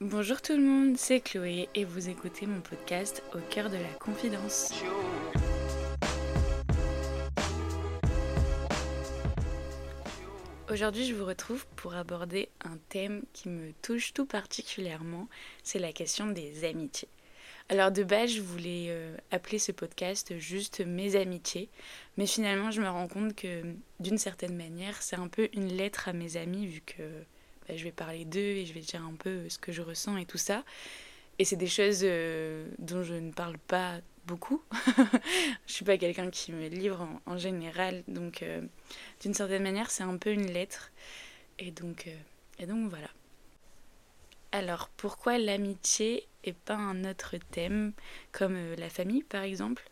Bonjour tout le monde, c'est Chloé et vous écoutez mon podcast Au cœur de la confidence. Aujourd'hui, je vous retrouve pour aborder un thème qui me touche tout particulièrement, c'est la question des amitiés. Alors de base, je voulais euh, appeler ce podcast juste mes amitiés, mais finalement, je me rends compte que d'une certaine manière, c'est un peu une lettre à mes amis vu que bah, je vais parler d'eux et je vais dire un peu ce que je ressens et tout ça. Et c'est des choses euh, dont je ne parle pas beaucoup. je suis pas quelqu'un qui me livre en, général, donc euh, d'une certaine manière, c'est un peu une lettre. Et donc, euh, et donc voilà. Alors, pourquoi l'amitié et pas un autre thème comme la famille, par exemple?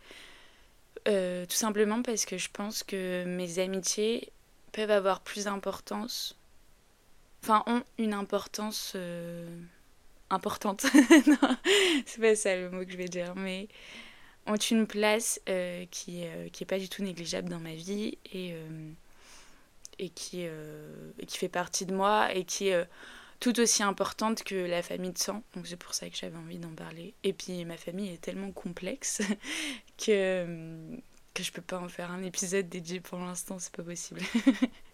Tout simplement parce que je pense que mes amitiés peuvent avoir plus d'importance enfin, ont une importance euh, importante. c'est pas ça le mot que je vais dire, mais ont une place euh, qui, euh, qui est pas du tout négligeable dans ma vie et, et, qui, qui fait partie de moi et qui est tout aussi importante que la famille de sang. Donc c'est pour ça que j'avais envie d'en parler. Et puis ma famille est tellement complexe que, que je peux pas en faire un épisode dédié pour l'instant, c'est pas possible.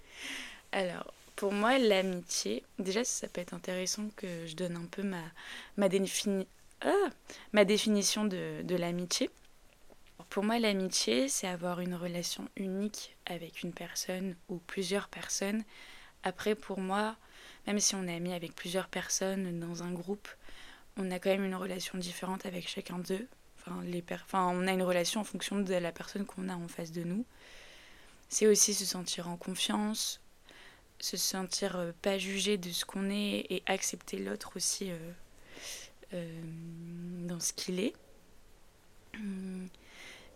Alors, pour moi, l'amitié, déjà, ça peut être intéressant que je donne un peu ma, ma, défini... ah, ma définition de, de l'amitié. Pour moi, l'amitié, c'est avoir une relation unique avec une personne ou plusieurs personnes. Après, pour moi, même si on est ami avec plusieurs personnes dans un groupe, on a quand même une relation différente avec chacun d'eux. Enfin, les enfin, on a une relation en fonction de la personne qu'on a en face de nous. C'est aussi se sentir en confiance, se sentir euh, pas jugé de ce qu'on est et accepter l'autre aussi euh, euh, dans ce qu'il est.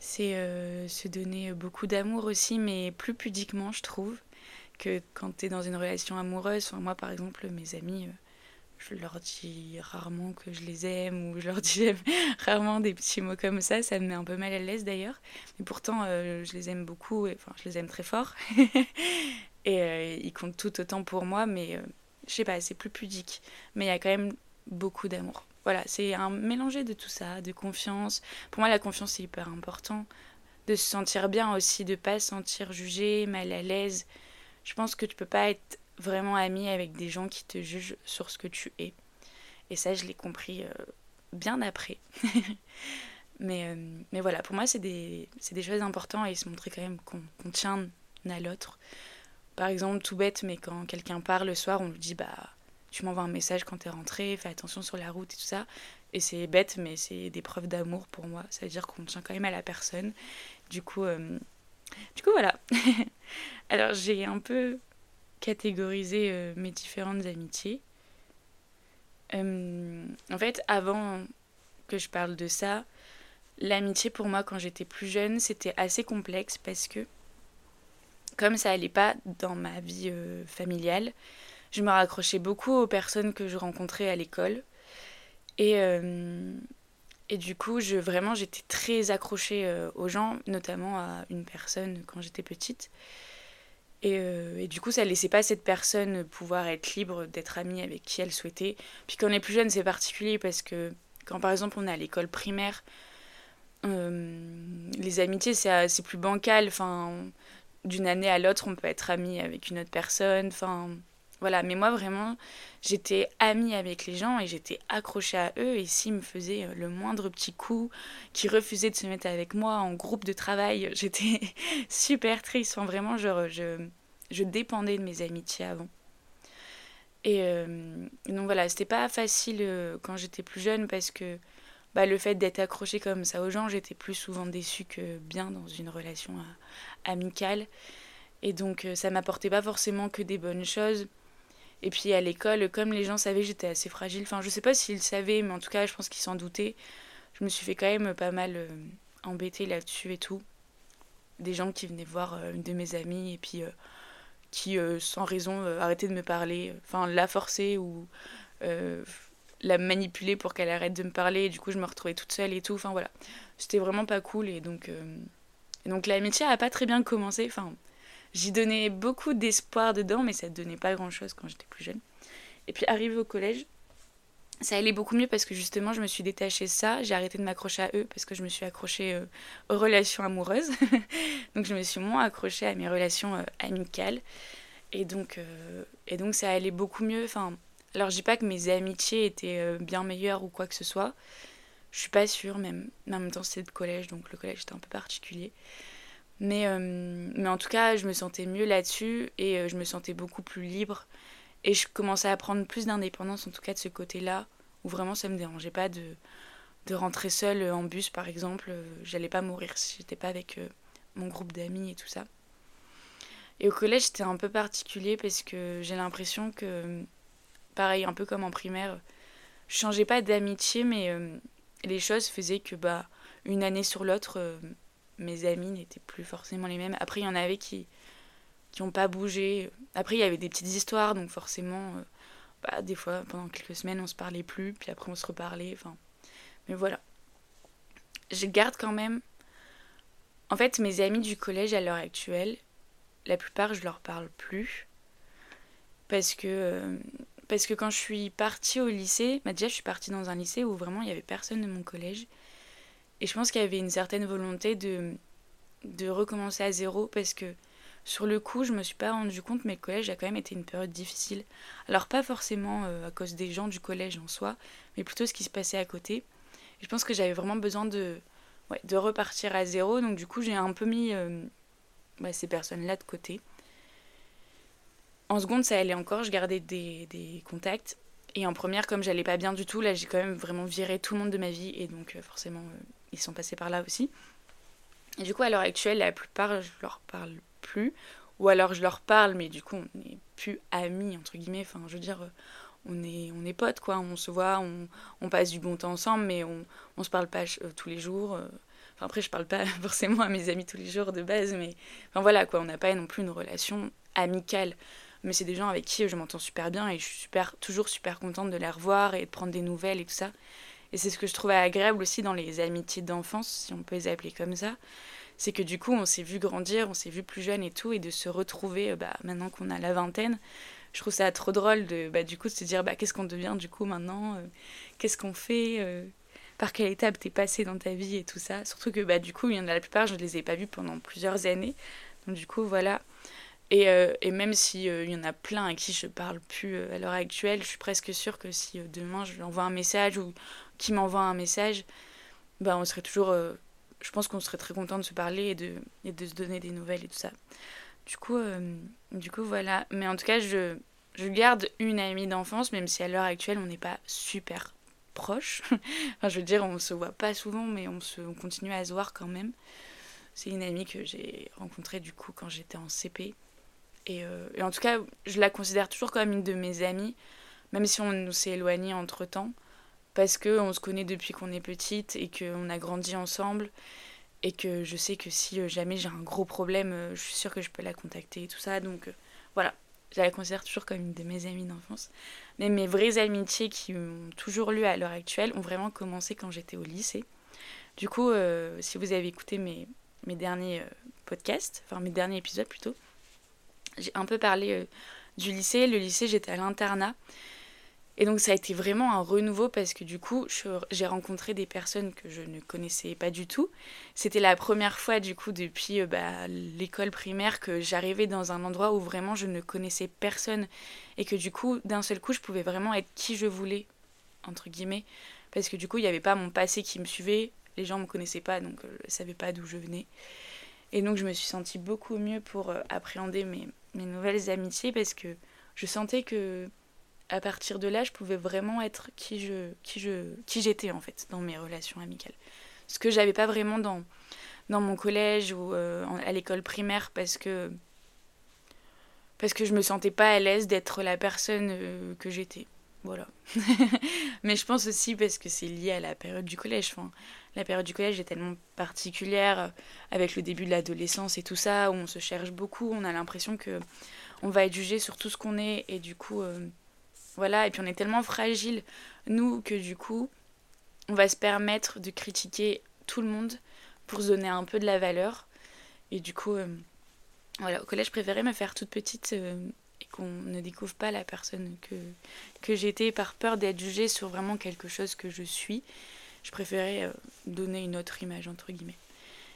C'est se donner beaucoup d'amour aussi, mais plus pudiquement, je trouve, que quand tu es dans une relation amoureuse. moi, par exemple, mes amis, je leur dis rarement que je les aime ou je leur dis rarement des petits mots comme ça. Ça me met un peu mal à l'aise d'ailleurs. Mais pourtant, je les aime beaucoup, enfin, je les aime très fort. Et euh, il compte tout autant pour moi, mais euh, je sais pas, c'est plus pudique. Mais il y a quand même beaucoup d'amour. Voilà, c'est un mélanger de tout ça, de confiance. Pour moi, la confiance, c'est hyper important. De se sentir bien aussi, de pas se sentir jugé, mal à l'aise. Je pense que tu peux pas être vraiment ami avec des gens qui te jugent sur ce que tu es. Et ça, je l'ai compris euh, bien après. mais, mais voilà, pour moi, c'est des, des, choses importantes et se montrer quand même qu'on tient à l'autre. Par exemple, tout bête, mais quand quelqu'un part le soir, on lui dit bah tu m'envoies un message quand t'es rentré, fais attention sur la route et tout ça. Et c'est bête, mais c'est des preuves d'amour pour moi. Ça veut dire qu'on tient quand même à la personne. Du coup, euh, du coup voilà. Alors j'ai un peu catégorisé euh, mes différentes amitiés. Euh, en fait, avant que je parle de ça, l'amitié pour moi quand j'étais plus jeune, c'était assez complexe parce que comme ça allait pas dans ma vie euh, familiale, je me raccrochais beaucoup aux personnes que je rencontrais à l'école. Et, euh, et du coup, je, vraiment, j'étais très accrochée euh, aux gens, notamment à une personne quand j'étais petite. Et, et, du coup, ça laissait pas cette personne pouvoir être libre d'être amie avec qui elle souhaitait. Puis quand on est plus jeune, c'est particulier parce que quand par exemple on est à l'école primaire, les amitiés c'est plus bancal. Enfin, d'une année à l'autre, on peut être ami avec une autre personne. Enfin, voilà. Mais moi, vraiment, j'étais amie avec les gens et j'étais accrochée à eux. Et s'ils me faisaient euh, le moindre petit coup, qui refusaient de se mettre avec moi en groupe de travail, j'étais super triste. Enfin, vraiment, genre, je, je dépendais de mes amitiés avant. Et euh, donc voilà, c'était pas facile euh, quand j'étais plus jeune parce que bah, le fait d'être accrochée comme ça aux gens, j'étais plus souvent déçue que bien dans une relation euh, amicale. Et donc euh, ça m'apportait pas forcément que des bonnes choses. Et puis à l'école, comme les gens savaient j'étais assez fragile, enfin je sais pas s'ils savaient, mais en tout cas je pense qu'ils s'en doutaient, je me suis fait quand même pas mal euh, embêter là-dessus et tout. Des gens qui venaient voir une de mes amies et puis qui sans raison arrêtaient de me parler, enfin la forcer ou la manipuler pour qu'elle arrête de me parler. Et du coup, je me retrouvais toute seule et tout. Enfin voilà, c'était vraiment pas cool. Et donc, euh, donc l'amitié a pas très bien commencé. Enfin, j'y donnais beaucoup d'espoir dedans, mais ça donnait pas grand chose quand j'étais plus jeune. Et puis, arrivé au collège, ça allait beaucoup mieux parce que justement je me suis détachée de ça, j'ai arrêté de m'accrocher à eux parce que je me suis accrochée euh, aux relations amoureuses. donc je me suis moins accrochée à mes relations euh, amicales. Et donc, et donc ça allait beaucoup mieux. Enfin, alors je dis pas que mes amitiés étaient bien meilleures ou quoi que ce soit. Je suis pas sûre même. Mais en même temps c'était de collège, donc le collège était un peu particulier. Mais, mais en tout cas, je me sentais mieux là-dessus et je me sentais beaucoup plus libre et je commençais à prendre plus d'indépendance, en tout cas de ce côté-là, où vraiment ça me dérangeait pas de, de rentrer seule en bus, par exemple. J'allais pas mourir si j'étais pas avec euh, mon groupe d'amis et tout ça. Et au collège, c'était un peu particulier parce que j'ai l'impression que, pareil, un peu comme en primaire, je changeais pas d'amitié, mais euh, les choses faisaient que, bah, une année sur l'autre, euh, mes amis n'étaient plus forcément les mêmes. Après, il y en avait qui, qui n'ont pas bougé. Après, il y avait des petites histoires, donc forcément, euh, bah, des fois, pendant quelques semaines, on se parlait plus, puis après, on se reparlait. Enfin, mais voilà. Je garde quand même. En fait, mes amis du collège à l'heure actuelle, la plupart, je leur parle plus. Parce que, parce que quand je suis partie au lycée, bah déjà, je suis partie dans un lycée où vraiment il n'y avait personne de mon collège. Et je pense qu'il y avait une certaine volonté de, de recommencer à zéro parce que sur le coup, je me suis pas rendu compte, mais le collège a quand même été une période difficile. Alors pas forcément euh, à cause des gens du collège en soi, mais plutôt ce qui se passait à côté. Je pense que j'avais vraiment besoin de, de repartir à zéro, donc du coup j'ai un peu mis euh, ces personnes-là de côté. En seconde, ça allait encore, je gardais des, contacts. Et en première, comme j'allais pas bien du tout, là j'ai quand même vraiment viré tout le monde de ma vie, et donc euh, forcément ils sont passés par là aussi. Et du coup, à l'heure actuelle, la plupart, je leur parle plus. Ou alors je leur parle, mais du coup, on n'est plus amis, entre guillemets. Enfin, je veux dire, on est, on est potes, quoi. On se voit, on, passe du bon temps ensemble, mais on, on se parle pas euh, tous les jours. Euh. Enfin, après, je parle pas forcément à mes amis tous les jours de base, mais enfin voilà, quoi. On n'a pas non plus une relation amicale. Mais c'est des gens avec qui je m'entends super bien et je suis super, toujours super contente de les revoir et de prendre des nouvelles et tout ça. Et c'est ce que je trouvais agréable aussi dans les amitiés d'enfance, si on peut les appeler comme ça c'est que du coup, on s'est vu grandir, on s'est vu plus jeune et tout, et de se retrouver euh, bah, maintenant qu'on a la vingtaine. Je trouve ça trop drôle de, bah, du coup, de se dire bah, qu'est-ce qu'on devient du coup maintenant, euh, qu'est-ce qu'on fait, euh, par quelle étape t'es passé dans ta vie et tout ça. Surtout que bah, du coup, il y en a la plupart, je ne les ai pas vus pendant plusieurs années. Donc du coup, voilà. Et, et même s'il il y en a plein à qui je parle plus à l'heure actuelle, je suis presque sûre que si demain je lui envoie un message ou qui m'envoie un message, bah, on serait toujours je pense qu'on serait très content de se parler et de, se donner des nouvelles et tout ça. Du coup, euh, du coup voilà. Mais en tout cas, je, garde une amie d'enfance, même si à l'heure actuelle, on n'est pas super proches. enfin, je veux dire, on se voit pas souvent, mais on, on continue à se voir quand même. C'est une amie que j'ai rencontrée du coup quand j'étais en CP. Et, euh, et, en tout cas, je la considère toujours comme une de mes amies, même si on s'est éloigné entre temps parce qu'on se connaît depuis qu'on est petite et qu'on a grandi ensemble et que je sais que si euh, jamais j'ai un gros problème, euh, je suis sûre que je peux la contacter et tout ça. Donc voilà, je la considère toujours comme une de mes amies d'enfance. Mais mes vraies amitiés qui ont toujours lieu à l'heure actuelle ont vraiment commencé quand j'étais au lycée. Du coup, si vous avez écouté mes, mes derniers podcasts, enfin mes derniers épisodes plutôt, j'ai un peu parlé du lycée. Le lycée, j'étais à l'internat. Et donc ça a été vraiment un renouveau parce que du coup, j'ai rencontré des personnes que je ne connaissais pas du tout. C'était la première fois du coup depuis euh, bah, l'école primaire que j'arrivais dans un endroit où vraiment je ne connaissais personne et que du coup, d'un seul coup, je pouvais vraiment être qui je voulais, entre guillemets. Parce que du coup, il n'y avait pas mon passé qui me suivait, les gens ne me connaissaient pas, donc je ne savais pas d'où je venais. Et donc je me suis sentie beaucoup mieux pour euh, appréhender mes, mes nouvelles amitiés parce que je sentais que à partir de là, je pouvais vraiment être qui je qui je qui j'étais en fait dans mes relations amicales. Ce que j'avais pas vraiment dans mon collège ou euh, à l'école primaire parce que parce que je me sentais pas à l'aise d'être la personne euh, que j'étais. Voilà. Mais je pense aussi parce que c'est lié à la période du collège. La période du collège est tellement particulière euh, avec le début de l'adolescence et tout ça où on se cherche beaucoup, on a l'impression que on va être jugé sur tout ce qu'on est et du coup voilà, et puis on est tellement fragile, nous, que du coup, on va se permettre de critiquer tout le monde pour donner un peu de la valeur. Et du coup, euh, voilà, au collège, je préférais me faire toute petite euh, et qu'on ne découvre pas la personne que, que j'étais par peur d'être jugée sur vraiment quelque chose que je suis. Je préférais euh, donner une autre image, entre guillemets.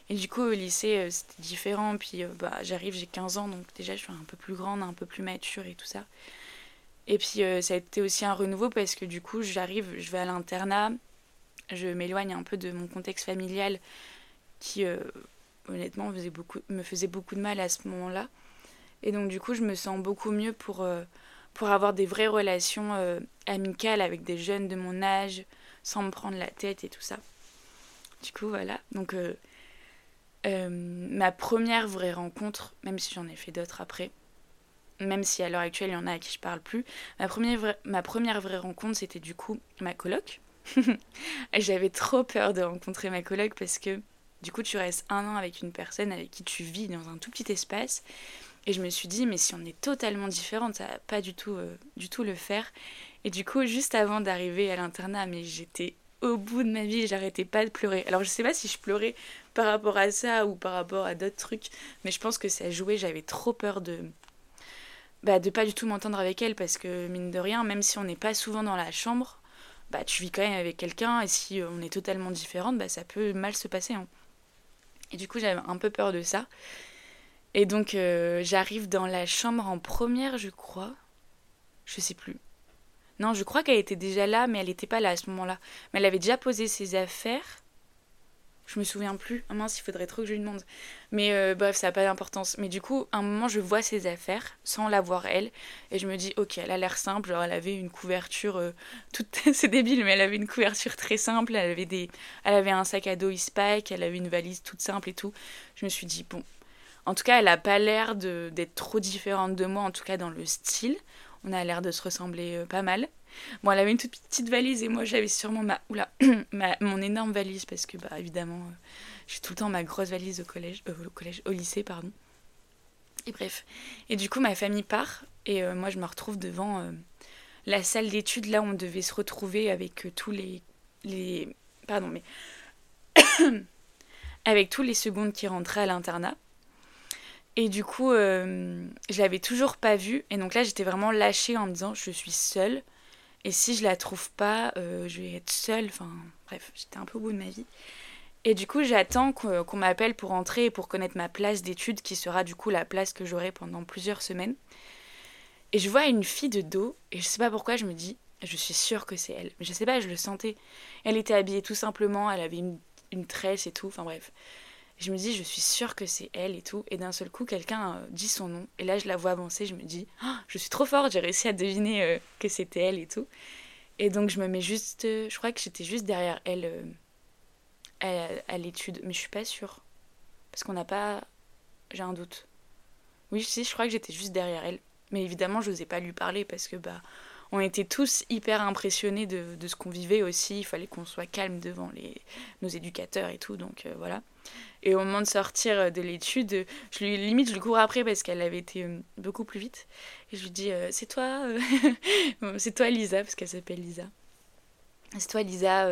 Et du coup, au lycée, euh, c'était différent. Puis euh, bah, j'arrive, j'ai 15 ans, donc déjà, je suis un peu plus grande, un peu plus mature et tout ça. Et puis, ça a été aussi un renouveau parce que du coup, j'arrive, je vais à l'internat, je m'éloigne un peu de mon contexte familial qui, honnêtement, faisait beaucoup, me faisait beaucoup de mal à ce moment-là. Et donc, du coup, je me sens beaucoup mieux pour, pour avoir des vraies relations amicales avec des jeunes de mon âge, sans me prendre la tête et tout ça. Du coup, voilà. Donc, euh, euh, ma première vraie rencontre, même si j'en ai fait d'autres après, même si à l'heure actuelle il y en a à qui je parle plus, ma première vraie, ma première vraie rencontre c'était du coup ma coloc. J'avais trop peur de rencontrer ma coloc parce que du coup tu restes un an avec une personne avec qui tu vis dans un tout petit espace. Et je me suis dit, mais si on est totalement différentes, ça va pas du tout, euh, du tout le faire. Et du coup, juste avant d'arriver à l'internat, mais j'étais au bout de ma vie, j'arrêtais pas de pleurer. Alors je sais pas si je pleurais par rapport à ça ou par rapport à d'autres trucs, mais je pense que ça jouait, j'avais trop peur de bah, de pas du tout m'entendre avec elle parce que mine de rien, même si on n'est pas souvent dans la chambre, bah tu vis quand même avec quelqu'un et si on est totalement différente, bah ça peut mal se passer. Hein. Et du coup, j'avais un peu peur de ça. Et donc euh, j'arrive dans la chambre en première, je crois. Je sais plus. Non, je crois qu'elle était déjà là, mais elle n'était pas là à ce moment-là. Mais elle avait déjà posé ses affaires. Je me souviens plus. Ah mince, il faudrait trop que je lui demande. Mais euh, bref, ça n'a pas d'importance. Mais du coup, à un moment, je vois ses affaires sans la voir elle. Et je me dis, ok, elle a l'air simple. Genre, elle avait une couverture. Euh, toute... C'est débile, mais elle avait une couverture très simple. Elle avait, des... elle avait un sac à dos Eastpak. Elle avait une valise toute simple et tout. Je me suis dit, bon. En tout cas, elle n'a pas l'air d'être trop différente de moi, en tout cas dans le style on a l'air de se ressembler euh, pas mal. Bon, elle avait une toute petite valise et moi j'avais sûrement ma, oula, ma, mon énorme valise parce que, bah évidemment, euh, j'ai tout le temps ma grosse valise au collège, euh, au collège, au lycée, pardon. Et bref. Et du coup, ma famille part et moi je me retrouve devant la salle d'études là où on devait se retrouver avec tous les, les. Pardon, mais. avec tous les secondes qui rentraient à l'internat. Et du coup, euh, je l'avais toujours pas vue. Et donc là, j'étais vraiment lâchée en me disant, je suis seule. Et si je la trouve pas, euh, je vais être seule. Enfin, bref, j'étais un peu au bout de ma vie. Et du coup, j'attends qu'on m'appelle pour entrer et pour connaître ma place d'études, qui sera du coup la place que j'aurai pendant plusieurs semaines. Et je vois une fille de dos, et je sais pas pourquoi, je me dis, je suis sûre que c'est elle. Mais je sais pas, je le sentais. Elle était habillée tout simplement, elle avait une tresse et tout, enfin bref je me dis, je suis sûre que c'est elle et tout. Et d'un seul coup, quelqu'un euh, dit son nom. Et là, je la vois avancer. Je me dis, oh, je suis trop forte, j'ai réussi à deviner euh, que c'était elle et tout. Et donc, je me mets juste. Euh, je crois que j'étais juste derrière elle à, l'étude. Mais je suis pas sûre. Parce qu'on n'a pas. J'ai un doute. Oui, si, je crois que j'étais juste derrière elle. Mais évidemment, je n'osais pas lui parler parce que, bah on était tous hyper impressionnés de, ce qu'on vivait aussi. Il fallait qu'on soit calme devant les, nos éducateurs et tout. Donc voilà. Et au moment de sortir euh, de l'étude, je lui limite je lui cours après parce qu'elle avait été euh, beaucoup plus vite. Et je lui dis euh, c'est toi, c'est toi Lisa parce qu'elle s'appelle Lisa. C'est toi Lisa.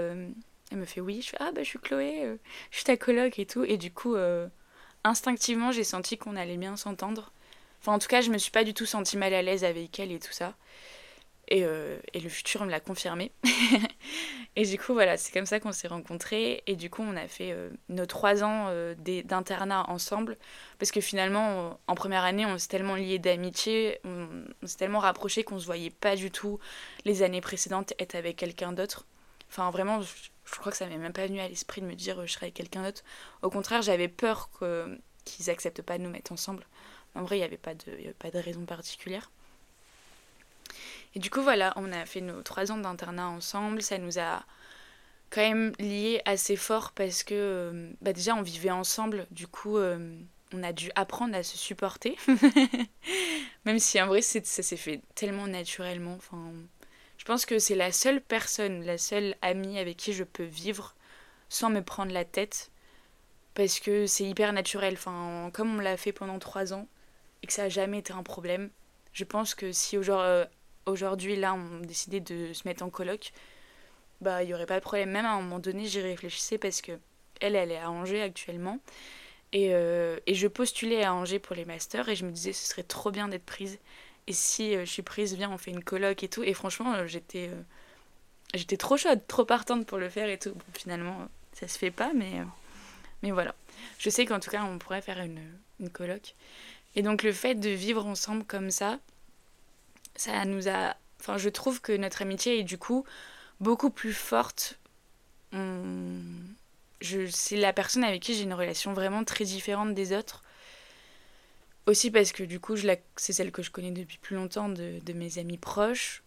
Elle me fait oui. Je fais ah bah je suis Chloé, je suis ta coloc et tout. Et du coup instinctivement j'ai senti qu'on allait bien s'entendre. Enfin en tout cas je me suis pas du tout sentie mal à l'aise avec elle et tout ça. Euh, et, le futur me l'a confirmé. et du coup, voilà, c'est comme ça qu'on s'est rencontrés. Et du coup, on a fait euh, nos trois ans euh, d'internat ensemble. Parce que finalement, en première année, on s'est tellement liés d'amitié, on, s'est tellement rapprochés qu'on se voyait pas du tout les années précédentes être avec quelqu'un d'autre. Enfin, vraiment, je, crois que ça m'est même pas venu à l'esprit de me dire je serais avec quelqu'un d'autre. Au contraire, j'avais peur qu'ils acceptent pas de nous mettre ensemble. En vrai, il n'y avait, avait pas de raison particulière. Et du coup, voilà, on a fait nos trois ans d'internat ensemble. Ça nous a quand même liés assez fort parce que euh, bah déjà, on vivait ensemble. Du coup, euh, on a dû apprendre à se supporter. même si en vrai, ça s'est fait tellement naturellement. Enfin, je pense que c'est la seule personne, la seule amie avec qui je peux vivre sans me prendre la tête. Parce que c'est hyper naturel. Enfin, comme on l'a fait pendant trois ans et que ça n'a jamais été un problème, je pense que si aujourd'hui aujourd'hui, là, on décidait de se mettre en coloc, bah, il n'y aurait pas de problème. Même à un moment donné, j'y réfléchissais parce que elle, elle est à Angers actuellement. Et, euh, et, je postulais à Angers pour les masters et je me disais ce serait trop bien d'être prise et si je suis prise, viens, on fait une coloc et tout. Et franchement, j'étais j'étais trop chaude, trop partante pour le faire et tout. Finalement, ça se fait pas, mais, mais voilà. Je sais qu'en tout cas, on pourrait faire une, une coloc. Et donc, le fait de vivre ensemble comme ça, ça nous a. Enfin, je trouve que notre amitié est du coup beaucoup plus forte. C'est la personne avec qui j'ai une relation vraiment très différente des autres. Aussi parce que du coup, c'est celle que je connais depuis plus longtemps de, de mes amis proches.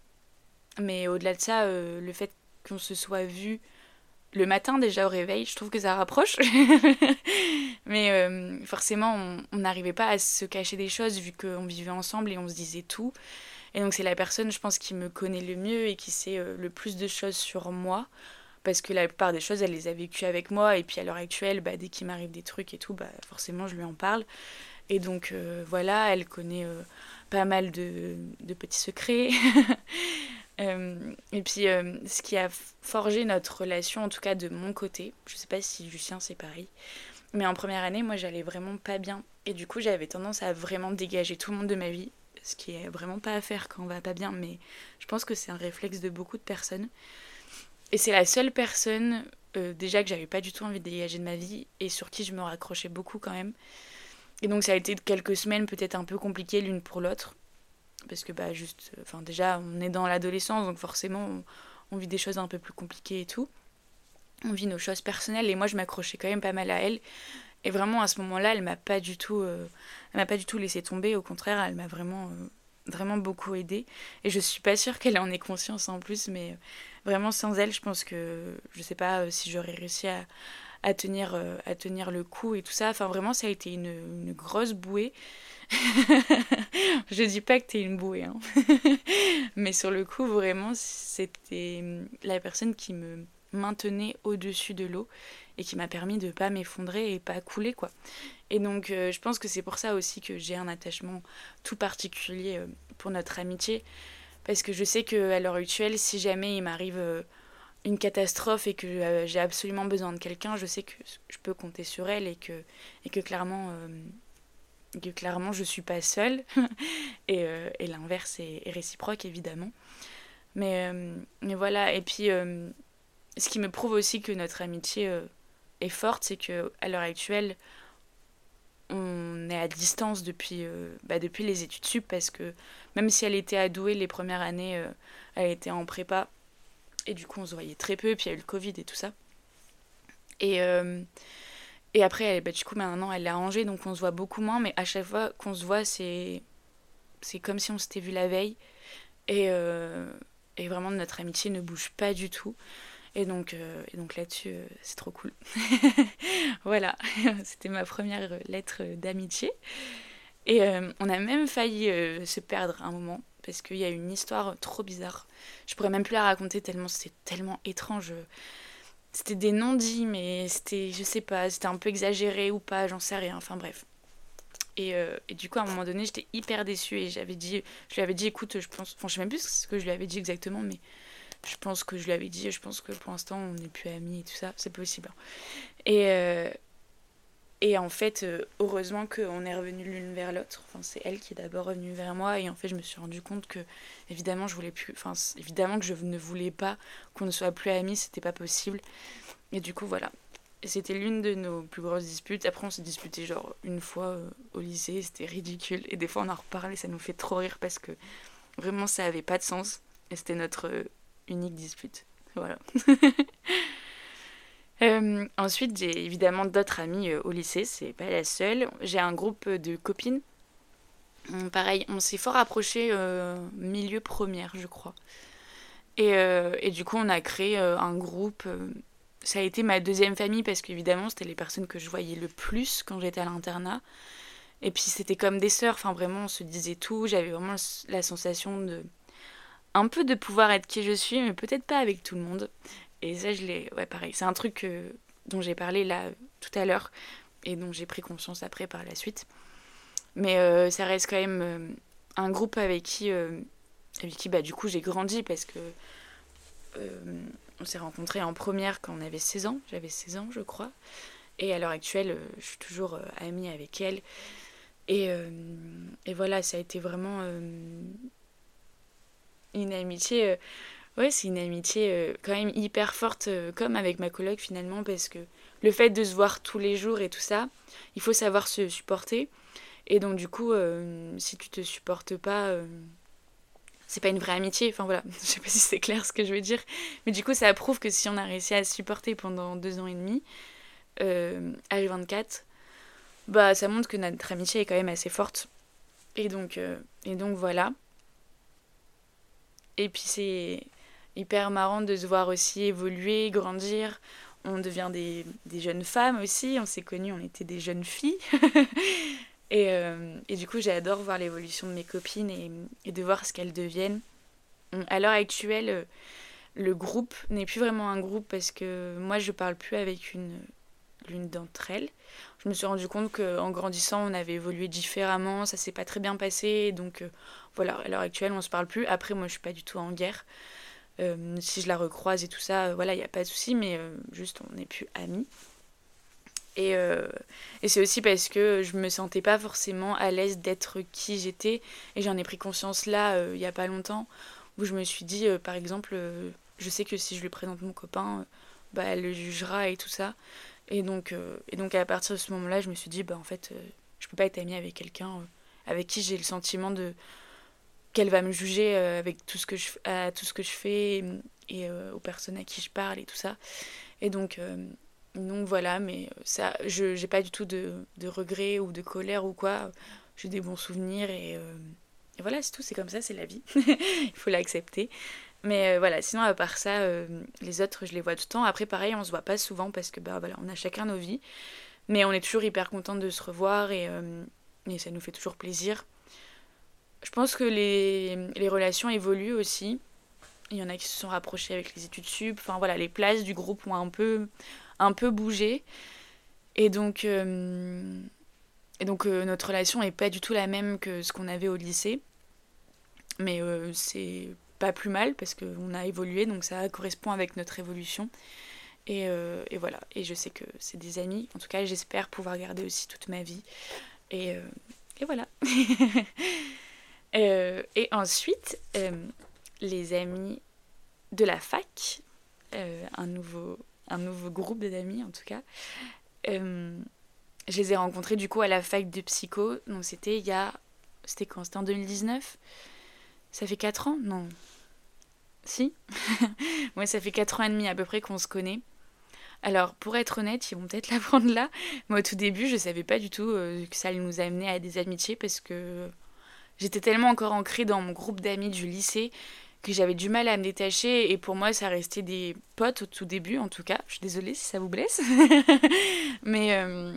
Mais au-delà de ça, euh, le fait qu'on se soit vu le matin déjà au réveil, je trouve que ça rapproche. Mais euh, forcément, on n'arrivait pas à se cacher des choses vu qu'on vivait ensemble et on se disait tout. Et donc c'est la personne, je pense, qui me connaît le mieux et qui sait euh, le plus de choses sur moi. Parce que la plupart des choses, elle les a vécues avec moi. Et puis à l'heure actuelle, bah, dès qu'il m'arrive des trucs et tout, bah, forcément, je lui en parle. Et donc voilà, elle connaît pas mal de, de petits secrets. Euh, et puis, euh, ce qui a forgé notre relation, en tout cas de mon côté, je sais pas si Lucien c'est pareil, mais en première année, moi j'allais vraiment pas bien. Et du coup, j'avais tendance à vraiment dégager tout le monde de ma vie, ce qui est vraiment pas à faire quand on va pas bien, mais je pense que c'est un réflexe de beaucoup de personnes. Et c'est la seule personne, euh, déjà que j'avais pas du tout envie de dégager de ma vie, et sur qui je me raccrochais beaucoup quand même. Et donc ça a été quelques semaines peut-être un peu compliquées l'une pour l'autre parce que bah juste euh, enfin déjà on est dans l'adolescence donc forcément on, vit des choses un peu plus compliquées et tout on vit nos choses personnelles et moi je m'accrochais quand même pas mal à elle et vraiment à ce moment-là elle m'a pas du tout euh, elle m'a pas du tout laissé tomber. Au contraire elle m'a vraiment euh, vraiment beaucoup aidé et je suis pas sûre qu'elle en ait conscience en plus mais vraiment sans elle je pense que je sais pas si j'aurais réussi à, à tenir à tenir le coup et tout ça. Enfin vraiment ça a été une, une grosse bouée. Je dis pas que t'es une bouée, hein. mais sur le coup, vraiment, c'était la personne qui me maintenait au-dessus de l'eau et qui m'a permis de pas m'effondrer et pas couler, quoi. Et donc, euh, je pense que c'est pour ça aussi que j'ai un attachement tout particulier euh, pour notre amitié, parce que je sais qu'à l'heure actuelle, si jamais il m'arrive euh, une catastrophe et que j'ai absolument besoin de quelqu'un, je sais que je peux compter sur elle et que, et que clairement que clairement je suis pas seule. Et, et l'inverse est, réciproque évidemment. Mais, mais voilà. Et puis ce qui me prouve aussi que notre amitié est forte c'est que à l'heure actuelle on est à distance depuis, bah, depuis les études sup parce que même si elle était à Douai les premières années elle était en prépa et du coup on se voyait très peu puis il y a eu le Covid et tout ça et et après, bah, du coup, maintenant, elle l'a rangé, donc on se voit beaucoup moins. Mais à chaque fois qu'on se voit, c'est comme si on s'était vu la veille. Et, euh, et vraiment, notre amitié ne bouge pas du tout. Et donc, euh, et donc là-dessus, euh, c'est trop cool. voilà, c'était ma première lettre d'amitié. Et on a même failli se perdre un moment, parce qu'il y a une histoire trop bizarre. Je pourrais même plus la raconter tellement c'était tellement étrange c'était des non-dits, mais c'était, je sais pas, c'était un peu exagéré ou pas, j'en sais rien, enfin bref. Et, euh, et, du coup, à un moment donné, j'étais hyper déçue et j'avais dit, je lui avais dit, écoute, je pense, enfin, je sais même plus ce que je lui avais dit exactement, mais je pense que je lui avais dit, je pense que pour l'instant, on n'est plus amis et tout ça, c'est possible. Et, euh, et en fait, euh, heureusement qu'on est revenu l'une vers l'autre. Enfin, c'est elle qui est d'abord revenue vers moi. Et en fait, je me suis rendu compte que, évidemment, je voulais plus. Enfin, évidemment que je ne voulais pas qu'on ne soit plus amis. C'était pas possible. Et du coup, voilà. C'était l'une de nos plus grosses disputes. Après, on s'est disputé genre une fois euh, au lycée. C'était ridicule. Et des fois, on en reparlait. Ça nous fait trop rire parce que vraiment, ça avait pas de sens. Et c'était notre unique dispute. Voilà. Euh, ensuite, j'ai évidemment d'autres amis euh, au lycée, c'est pas la seule. J'ai un groupe de copines. Hum, pareil, on s'est fort approché euh, milieu première, je crois. Et, et, du coup, on a créé un groupe. ça a été ma deuxième famille parce qu'évidemment, c'était les personnes que je voyais le plus quand j'étais à l'internat. Et puis, c'était comme des sœurs. Enfin, vraiment, on se disait tout. J'avais vraiment la sensation de. Un peu de pouvoir être qui je suis, mais peut-être pas avec tout le monde. Et ça, je l'ai. Ouais, pareil. C'est un truc dont j'ai parlé là tout à l'heure et dont j'ai pris conscience après par la suite. Mais euh, ça reste quand même euh, un groupe avec qui, euh, avec qui bah, du coup, j'ai grandi parce que on s'est rencontrés en première quand on avait 16 ans. J'avais 16 ans, je crois. Et à l'heure actuelle, je suis toujours amie avec elle. Et, et voilà, ça a été vraiment une amitié Ouais, c'est une amitié euh, quand même hyper forte, euh, comme avec ma coloc finalement, parce que le fait de se voir tous les jours et tout ça, il faut savoir se supporter. Et donc du coup, euh, si tu te supportes pas, c'est pas une vraie amitié. Enfin voilà, je sais pas si c'est clair ce que je veux dire. Mais du coup, ça prouve que si on a réussi à se supporter pendant deux ans et demi, à 24, bah ça montre que notre amitié est quand même assez forte. Et donc, et donc voilà. Et puis c'est hyper marrant de se voir aussi évoluer, grandir. On devient des, des jeunes femmes aussi. On s'est connus, on était des jeunes filles. et, euh, et, du coup, j'adore voir l'évolution de mes copines et, et de voir ce qu'elles deviennent. À l'heure actuelle, le groupe n'est plus vraiment un groupe parce que moi, je parle plus avec une l'une d'entre elles. Je me suis rendu compte qu'en grandissant, on avait évolué différemment, ça s'est pas très bien passé, donc euh, voilà, à l'heure actuelle, on se parle plus. Après, moi, je suis pas du tout en guerre. Euh, si je la recroise et tout ça, euh, voilà, il n'y a pas de souci, mais euh, juste on n'est plus amis. Et, et c'est aussi parce que je me sentais pas forcément à l'aise d'être qui j'étais. Et j'en ai pris conscience là, il n'y a pas longtemps, où je me suis dit, par exemple, je sais que si je lui présente mon copain, bah, elle le jugera et tout ça. Et donc, et donc à partir de ce moment-là, je me suis dit, bah en fait, je peux pas être amie avec quelqu'un avec qui j'ai le sentiment de, qu'elle va me juger euh, avec tout ce que je, à tout ce que je fais et, euh, aux personnes à qui je parle et tout ça. Et donc, euh, donc voilà, mais ça, je n'ai pas du tout de, de regrets ou de colère ou quoi. J'ai des bons souvenirs et, voilà, c'est tout, c'est comme ça, c'est la vie. Il faut l'accepter. Mais voilà, sinon à part ça, les autres, je les vois tout le temps. Après, pareil, on se voit pas souvent parce que bah voilà, on a chacun nos vies. Mais on est toujours hyper content de se revoir et, et ça nous fait toujours plaisir. Je pense que les, les, relations évoluent aussi. Il y en a qui se sont rapprochés avec les études sup. Enfin voilà, les places du groupe ont un peu, un peu bougé. Et donc, euh, et donc euh, notre relation n'est pas du tout la même que ce qu'on avait au lycée. Mais euh, c'est pas plus mal parce qu'on a évolué, donc ça correspond avec notre évolution. Et, et voilà, et je sais que c'est des amis. En tout cas, j'espère pouvoir garder aussi toute ma vie. Et, et voilà. Euh, et ensuite, euh, les amis de la fac, euh, un, nouveau, un nouveau groupe d'amis en tout cas, je les ai rencontrés du coup à la fac de psycho. Donc c'était il y a. C'était quand? C'était en 2019 Ça fait 4 ans? Non. Si? Ouais, ça fait 4 ans et demi à peu près qu'on se connaît. Alors, pour être honnête, ils vont peut-être l'apprendre là. Moi, au tout début, je savais pas du tout que ça allait nous amener à des amitiés parce que J'étais tellement encore ancrée dans mon groupe d'amis du lycée que j'avais du mal à me détacher et pour moi ça restait des potes au tout début en tout cas. Je suis désolée si ça vous blesse. mais euh,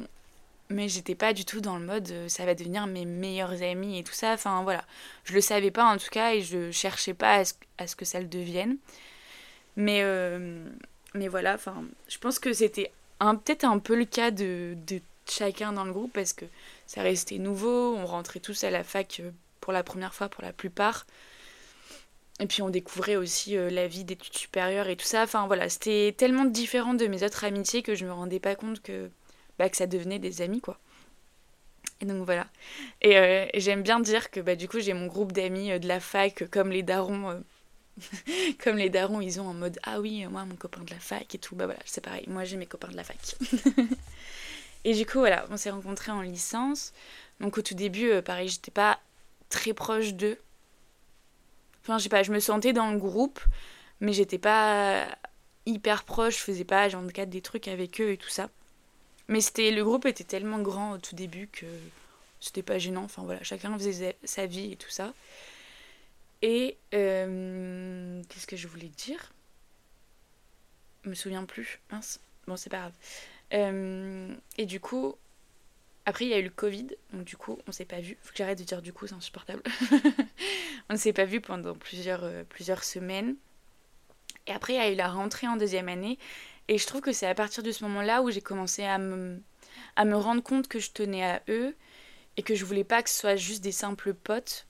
mais j'étais pas du tout dans le mode euh, ça va devenir mes meilleurs amis et tout ça. Enfin voilà, je le savais pas en tout cas et je cherchais pas à ce, que ça le devienne. Mais euh, mais voilà, enfin je pense que c'était peut-être un peu le cas de, chacun dans le groupe parce que ça restait nouveau, on rentrait tous à la fac pour la première fois pour la plupart. Et puis on découvrait aussi euh, la vie d'études supérieures et tout ça. Enfin voilà, c'était tellement différent de mes autres amitiés que je me rendais pas compte que, bah, que ça devenait des amis quoi. Et donc voilà. Et, euh, j'aime bien dire que bah, du coup j'ai mon groupe d'amis euh, de la fac comme les darons. comme les darons, ils ont en mode Ah oui, moi mon copain de la fac et tout. Bah voilà, c'est pareil. Moi j'ai mes copains de la fac. et du coup voilà, on s'est rencontrés en licence. Donc au tout début, pareil, j'étais pas très proche d'eux. Enfin, je sais pas, je me sentais dans le groupe, mais j'étais pas hyper proche, je faisais pas genre des trucs avec eux et tout ça. Mais c'était le groupe était tellement grand au tout début que c'était pas gênant. Enfin voilà, chacun faisait sa vie et tout ça. Et euh, qu'est-ce que je voulais dire? Je me souviens plus. Mince. Bon, c'est pas grave. Euh, et du coup, après, il y a eu le Covid, donc du coup, on s'est pas vu. Faut que j'arrête de dire du coup, c'est insupportable. on ne s'est pas vu pendant plusieurs, euh, plusieurs semaines. Et après, il y a eu la rentrée en deuxième année. Et je trouve que c'est à partir de ce moment-là où j'ai commencé à me, à me rendre compte que je tenais à eux et que je voulais pas que ce soit juste des simples potes.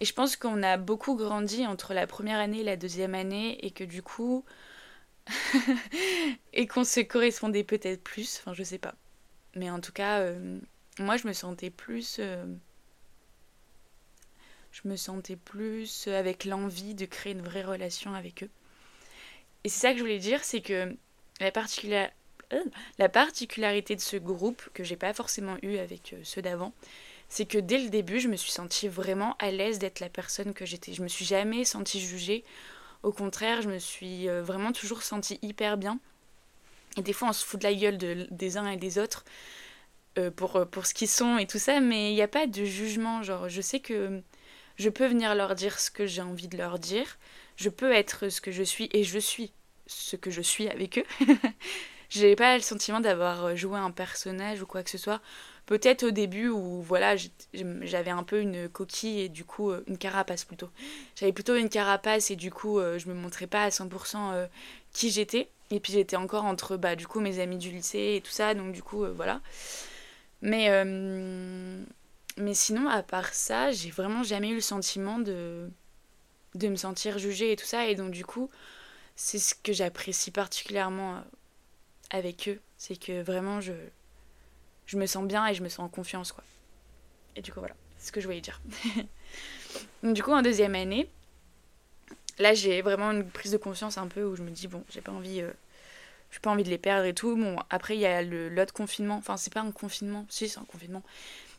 Et je pense qu'on a beaucoup grandi entre la première année et la deuxième année et que du coup. et qu'on se correspondait peut-être plus, enfin je sais pas. Mais en tout cas, euh, moi je me sentais plus je me sentais plus avec l'envie de créer une vraie relation avec eux. Et c'est ça que je voulais dire, c'est que la, euh, la particularité de ce groupe, que j'ai pas forcément eu avec euh, ceux d'avant, c'est que dès le début, je me suis sentie vraiment à l'aise d'être la personne que j'étais. Je me suis jamais sentie jugée. Au contraire, je me suis euh, vraiment toujours sentie hyper bien. Et des fois, on se fout de la gueule des uns et des autres pour, pour ce qu'ils sont et tout ça, mais il n'y a pas de jugement. Genre, je sais que je peux venir leur dire ce que j'ai envie de leur dire. Je peux être ce que je suis et je suis ce que je suis avec eux. j'ai pas le sentiment d'avoir joué un personnage ou quoi que ce soit. Peut-être au début où voilà, j'avais un peu une coquille et du coup euh, une carapace plutôt. J'avais plutôt une carapace et du coup euh, je me montrais pas à 100% euh, qui j'étais. Et puis j'étais encore entre bah du coup mes amis du lycée et tout ça, donc du coup voilà. Mais mais sinon, à part ça, j'ai vraiment jamais eu le sentiment de, de me sentir jugée et tout ça. Et donc, du coup, c'est ce que j'apprécie particulièrement euh, avec eux. C'est que vraiment, je, je me sens bien et je me sens en confiance, quoi. Et du coup, voilà, c'est ce que je voulais dire. du coup, en deuxième année, là, j'ai vraiment une prise de conscience un peu où je me dis, bon, j'ai pas envie. Euh, j'ai pas envie de les perdre et tout. Bon, après, il y a l'autre confinement. Enfin, c'est pas un confinement. Si, c'est un confinement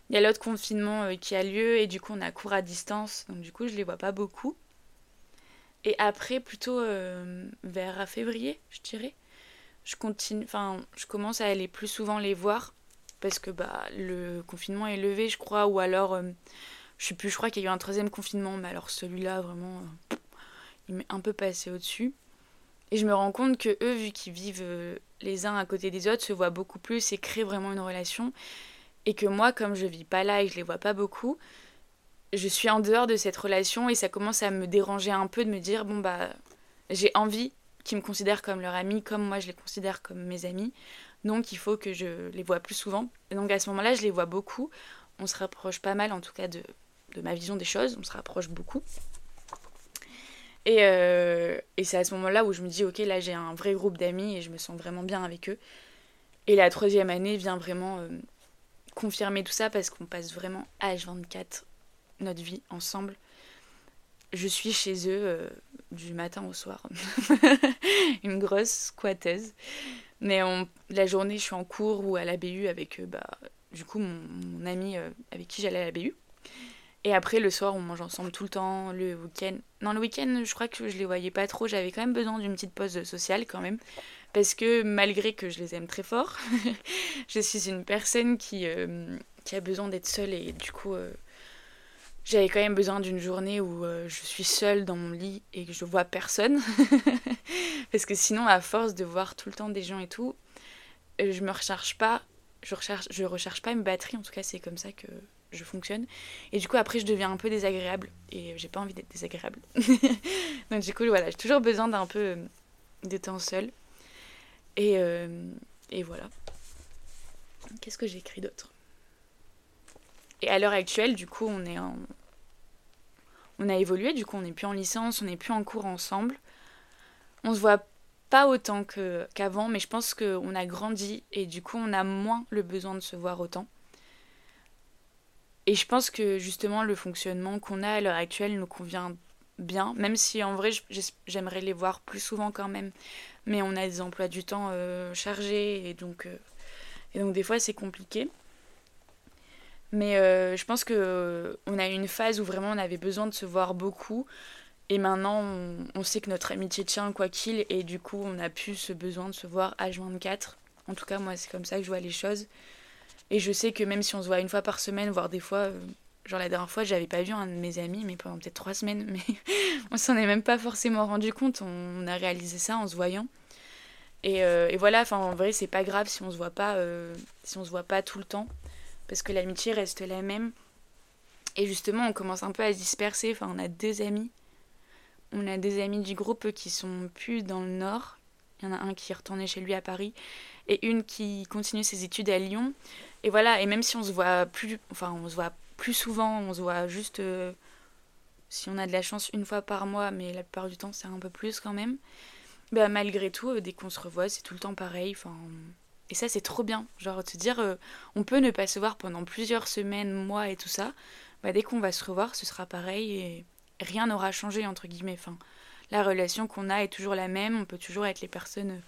il y a l'autre confinement euh, qui a lieu et du coup on a cours à distance, donc du coup je les vois pas beaucoup. Et après, plutôt euh, vers février, je dirais, je continue, enfin, je commence à aller plus souvent les voir parce que bah le confinement est levé, je crois, ou alors euh, je sais plus, je crois qu'il y a eu un troisième confinement, mais alors celui-là vraiment, il m'est un peu passé au-dessus. Et je me rends compte que eux, vu qu'ils vivent les uns à côté des autres, se voient beaucoup plus et créent vraiment une relation. Et que moi, comme je vis pas là et je les vois pas beaucoup, je suis en dehors de cette relation et ça commence à me déranger un peu de me dire bon bah j'ai envie qu'ils me considèrent comme leur ami, comme moi je les considère comme mes amis. Donc il faut que je les vois plus souvent. Et donc à ce moment-là, je les vois beaucoup. On se rapproche pas mal en tout cas de, de ma vision des choses. On se rapproche beaucoup. Et, euh, et c'est à ce moment-là où je me dis ok là j'ai un vrai groupe d'amis et je me sens vraiment bien avec eux. Et la troisième année vient vraiment euh, confirmer tout ça parce qu'on passe vraiment H24 notre vie ensemble. Je suis chez eux euh, du matin au soir. Une grosse squatteuse. Mais la journée, je suis en cours ou à la BU avec euh, bah, du coup mon, ami euh, avec qui j'allais à la BU. Et après, le soir, on mange ensemble tout le temps. Le week-end. Non, le week-end, je crois que je les voyais pas trop. J'avais quand même besoin d'une petite pause sociale quand même parce que malgré que je les aime très fort, je suis une personne qui, qui a besoin d'être seule et du coup j'avais quand même besoin d'une journée où euh, je suis seule dans mon lit et que je vois personne parce que sinon à force de voir tout le temps des gens et tout, je me recharge pas, je recharge je recharge pas mes batteries en tout cas c'est comme ça que je fonctionne et du coup après je deviens un peu désagréable et j'ai pas envie d'être désagréable. Donc du coup voilà, j'ai toujours besoin d'un peu de temps seul. Et, euh, et voilà. Qu'est-ce que j'ai écrit d'autre? Et à l'heure actuelle, du coup, on est en... On a évolué, du coup, on n'est plus en licence, on n'est plus en cours ensemble. On se voit pas autant qu'avant, mais je pense qu'on a grandi et du coup, on a moins le besoin de se voir autant. Et je pense que justement, le fonctionnement qu'on a à l'heure actuelle nous convient bien, même si en vrai j'aimerais les voir plus souvent quand même. Mais on a des emplois du temps euh, chargés euh, et donc des fois c'est compliqué. Mais euh, je pense que on a eu une phase où vraiment on avait besoin de se voir beaucoup. Et maintenant, on, sait que notre amitié tient quoi qu'il, et du coup, on a plus ce besoin de se voir H24. En tout cas, moi, c'est comme ça que je vois les choses. Et je sais que même si on se voit une fois par semaine, voire des fois, Genre la dernière fois, j'avais pas vu un de mes amis, mais pendant peut-être trois semaines, mais on s'en est même pas forcément rendu compte. On a réalisé ça en se voyant. Et, euh, voilà, enfin en vrai, c'est pas grave si on se voit pas, euh, si on se voit pas tout le temps, parce que l'amitié reste la même. Et justement, on commence un peu à se disperser. Enfin, on a deux amis. On a des amis du groupe qui sont plus dans le nord. Il y en a un qui est retourné chez lui à Paris et une qui continue ses études à Lyon. Et voilà, et même si on se voit plus, enfin on se voit plus souvent, on se voit juste euh, si on a de la chance une fois par mois, mais la plupart du temps c'est un peu plus quand même. Bah, malgré tout, euh, dès qu'on se revoit, c'est tout le temps pareil. Enfin, et ça, c'est trop bien. Genre, te dire, euh, on peut ne pas se voir pendant plusieurs semaines, mois et tout ça. Bah, dès qu'on va se revoir, ce sera pareil et rien n'aura changé, entre guillemets. La relation qu'on a est toujours la même. On peut toujours être les personnes euh,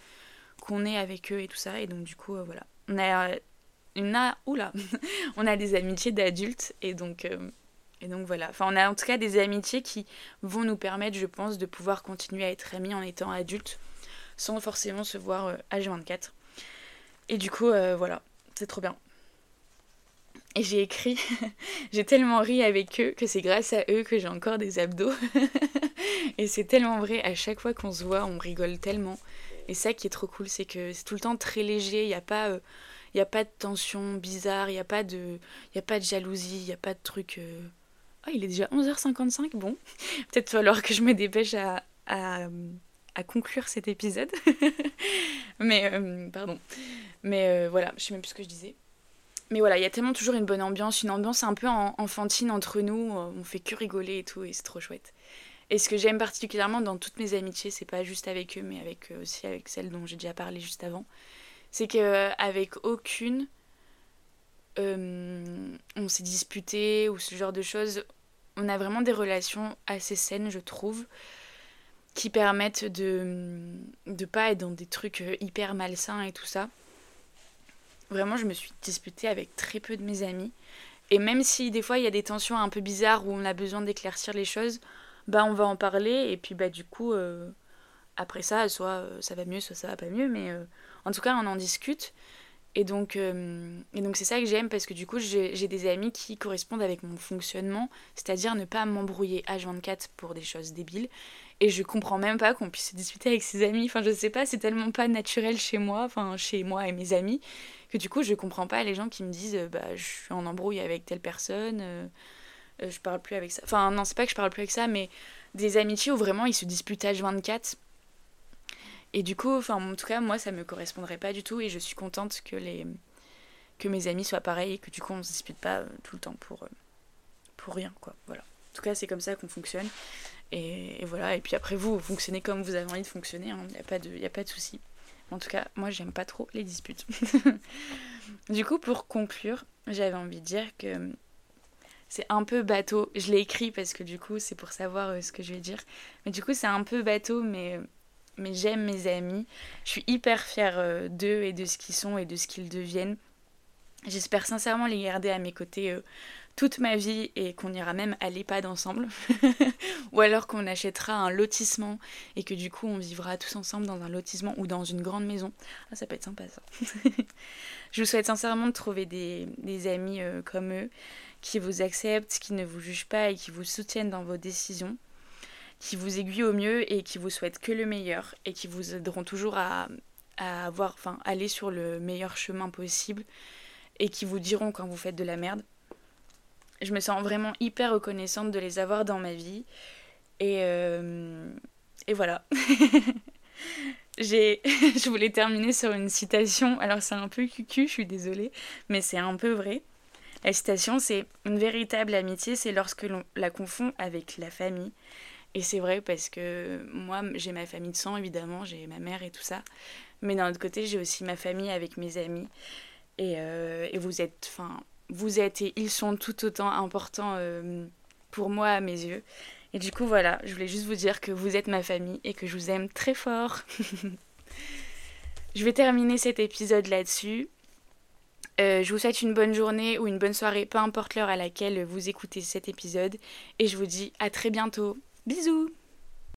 qu'on est avec eux et tout ça. Et donc, du coup, euh, voilà. On a, a, oula, on a des amitiés d'adultes et donc, et donc voilà. Enfin, on a en tout cas des amitiés qui vont nous permettre, je pense, de pouvoir continuer à être amis en étant adultes sans forcément se voir H24. Et du coup, euh, voilà, c'est trop bien. Et j'ai écrit, j'ai tellement ri avec eux que c'est grâce à eux que j'ai encore des abdos. et c'est tellement vrai, à chaque fois qu'on se voit, on rigole tellement. Et ça qui est trop cool, c'est que c'est tout le temps très léger, il n'y a pas... Euh, a pas de tension bizarre, il n'y a, pas de, a pas de jalousie, il n'y a pas de truc... Oh, il est déjà 11h55, bon. Peut-être falloir que je me dépêche à, à, à conclure cet épisode. Mais, pardon. Mais euh, voilà, je sais même plus ce que je disais. Mais voilà, il y a tellement toujours une bonne ambiance, une ambiance un peu enfantine entre nous, euh, on fait que rigoler et tout, et c'est trop chouette. Et ce que j'aime particulièrement dans toutes mes amitiés, c'est pas juste avec eux, mais avec euh, aussi avec celles dont j'ai déjà parlé juste avant, c'est qu'avec aucune, on s'est disputé ou ce genre de choses. On a vraiment des relations assez saines, je trouve, qui permettent de ne pas être dans des trucs hyper malsains et tout ça. Vraiment, je me suis disputée avec très peu de mes amis. Et même si des fois il y a des tensions un peu bizarres où on a besoin d'éclaircir les choses, bah on va en parler. Et puis bah du coup euh, après ça soit euh, ça va mieux soit ça va pas mieux. Mais euh, en tout cas on en discute. Et donc et donc c'est ça que j'aime parce que du coup j'ai des amis qui correspondent avec mon fonctionnement c'est-à-dire ne pas m'embrouiller H24 pour des choses débiles et je comprends même pas qu'on puisse se disputer avec ses amis. Enfin je sais pas c'est tellement pas naturel chez moi enfin chez moi et mes amis que du coup je comprends pas les gens qui me disent euh, bah je suis en embrouille avec telle personne euh, euh, je parle plus avec ça. Enfin non c'est pas que je parle plus avec ça mais des amitiés où vraiment ils se disputent H24 et du coup enfin en tout cas moi ça me correspondrait pas du tout et je suis contente que les que mes amis soient pareils et que du coup on se dispute pas tout le temps pour pour rien quoi. Voilà. En tout cas c'est comme ça qu'on fonctionne et, voilà et puis après vous, fonctionnez comme vous avez envie de fonctionner il hein. n'y a pas de y de souci en tout cas, moi, j'aime pas trop les disputes. du coup, pour conclure, j'avais envie de dire que c'est un peu bateau. Je l'ai écrit parce que du coup, c'est pour savoir euh, ce que je vais dire. Mais du coup, c'est un peu bateau, mais, mais j'aime mes amis. Je suis hyper fière euh, d'eux et de ce qu'ils sont et de ce qu'ils deviennent. J'espère sincèrement les garder à mes côtés euh, toute ma vie et qu'on ira même à l'EHPAD ensemble. ou alors qu'on achètera un lotissement et que du coup on vivra tous ensemble dans un lotissement ou dans une grande maison. Ah, ça peut être sympa ça. Je vous souhaite sincèrement de trouver des, amis euh, comme eux qui vous acceptent, qui ne vous jugent pas et qui vous soutiennent dans vos décisions, qui vous aiguillent au mieux et qui vous souhaitent que le meilleur et qui vous aideront toujours à, à avoir, aller sur le meilleur chemin possible et qui vous diront quand vous faites de la merde je me sens vraiment hyper reconnaissante de les avoir dans ma vie. Et, euh, et voilà. Je voulais terminer sur une citation. Alors c'est un peu cucu, je suis désolée, mais c'est un peu vrai. La citation, c'est une véritable amitié, c'est lorsque l'on la confond avec la famille. Et c'est vrai parce que moi, j'ai ma famille de sang, évidemment, j'ai ma mère et tout ça. Mais d'un autre côté, j'ai aussi ma famille avec mes amis. Et, euh, et vous êtes, enfin, vous êtes et ils sont tout autant importants euh, pour moi à mes yeux. Et du coup, voilà, je voulais juste vous dire que vous êtes ma famille et que je vous aime très fort. je vais terminer cet épisode là-dessus. Euh, je vous souhaite une bonne journée ou une bonne soirée, peu importe l'heure à laquelle vous écoutez cet épisode. Et je vous dis à très bientôt. Bisous